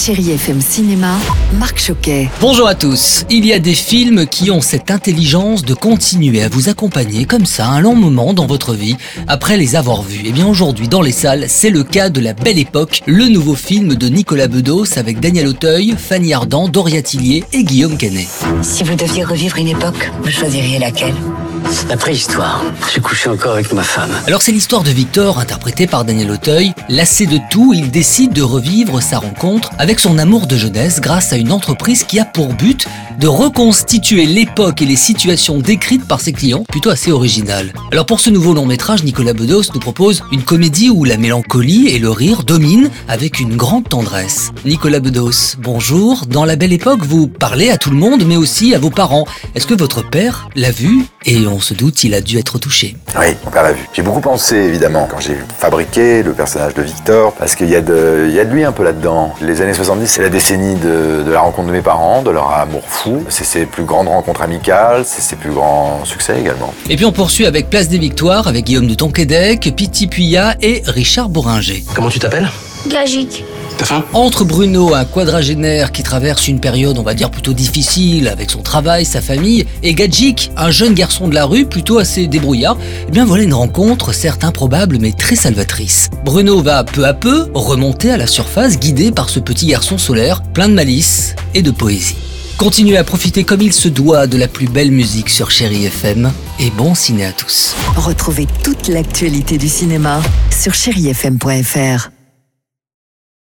Chérie FM Cinéma, Marc Choquet. Bonjour à tous. Il y a des films qui ont cette intelligence de continuer à vous accompagner comme ça un long moment dans votre vie après les avoir vus. Et bien aujourd'hui dans les salles, c'est le cas de La Belle Époque, le nouveau film de Nicolas Bedos avec Daniel Auteuil, Fanny Ardant, Doria Tillier et Guillaume Canet. Si vous deviez revivre une époque, vous choisiriez laquelle? La préhistoire. J'ai couché encore avec ma femme. Alors c'est l'histoire de Victor, interprété par Daniel Auteuil. Lassé de tout, il décide de revivre sa rencontre avec son amour de jeunesse grâce à une entreprise qui a pour but de reconstituer l'époque et les situations décrites par ses clients, plutôt assez original. Alors pour ce nouveau long métrage, Nicolas Bedos nous propose une comédie où la mélancolie et le rire dominent avec une grande tendresse. Nicolas Bedos, bonjour. Dans La Belle Époque, vous parlez à tout le monde, mais aussi à vos parents. Est-ce que votre père l'a vu Et on se doute, il a dû être touché. Oui, mon père l'a vu. J'ai beaucoup pensé, évidemment, quand j'ai fabriqué le personnage de Victor, parce qu'il y, a de- il y a de lui un peu là-dedans. Les années 70, c'est la décennie de, de la rencontre de mes parents, de leur amour fou. C'est ses plus grandes rencontres amicales, c'est ses plus grands succès également. Et puis on poursuit avec Place des Victoires, avec Guillaume de Tonquédec, Piti Puya et Richard Bourringer. Comment tu t'appelles? Gagique. Entre Bruno, un quadragénaire qui traverse une période, on va dire, plutôt difficile avec son travail, sa famille, et Gadjik, un jeune garçon de la rue plutôt assez débrouillard, eh bien voilà une rencontre certes improbable mais très salvatrice. Bruno va peu à peu remonter à la surface guidé par ce petit garçon solaire plein de malice et de poésie. Continuez à profiter comme il se doit de la plus belle musique sur Chéri FM et bon ciné à tous. Retrouvez toute l'actualité du cinéma sur chérifm.fr.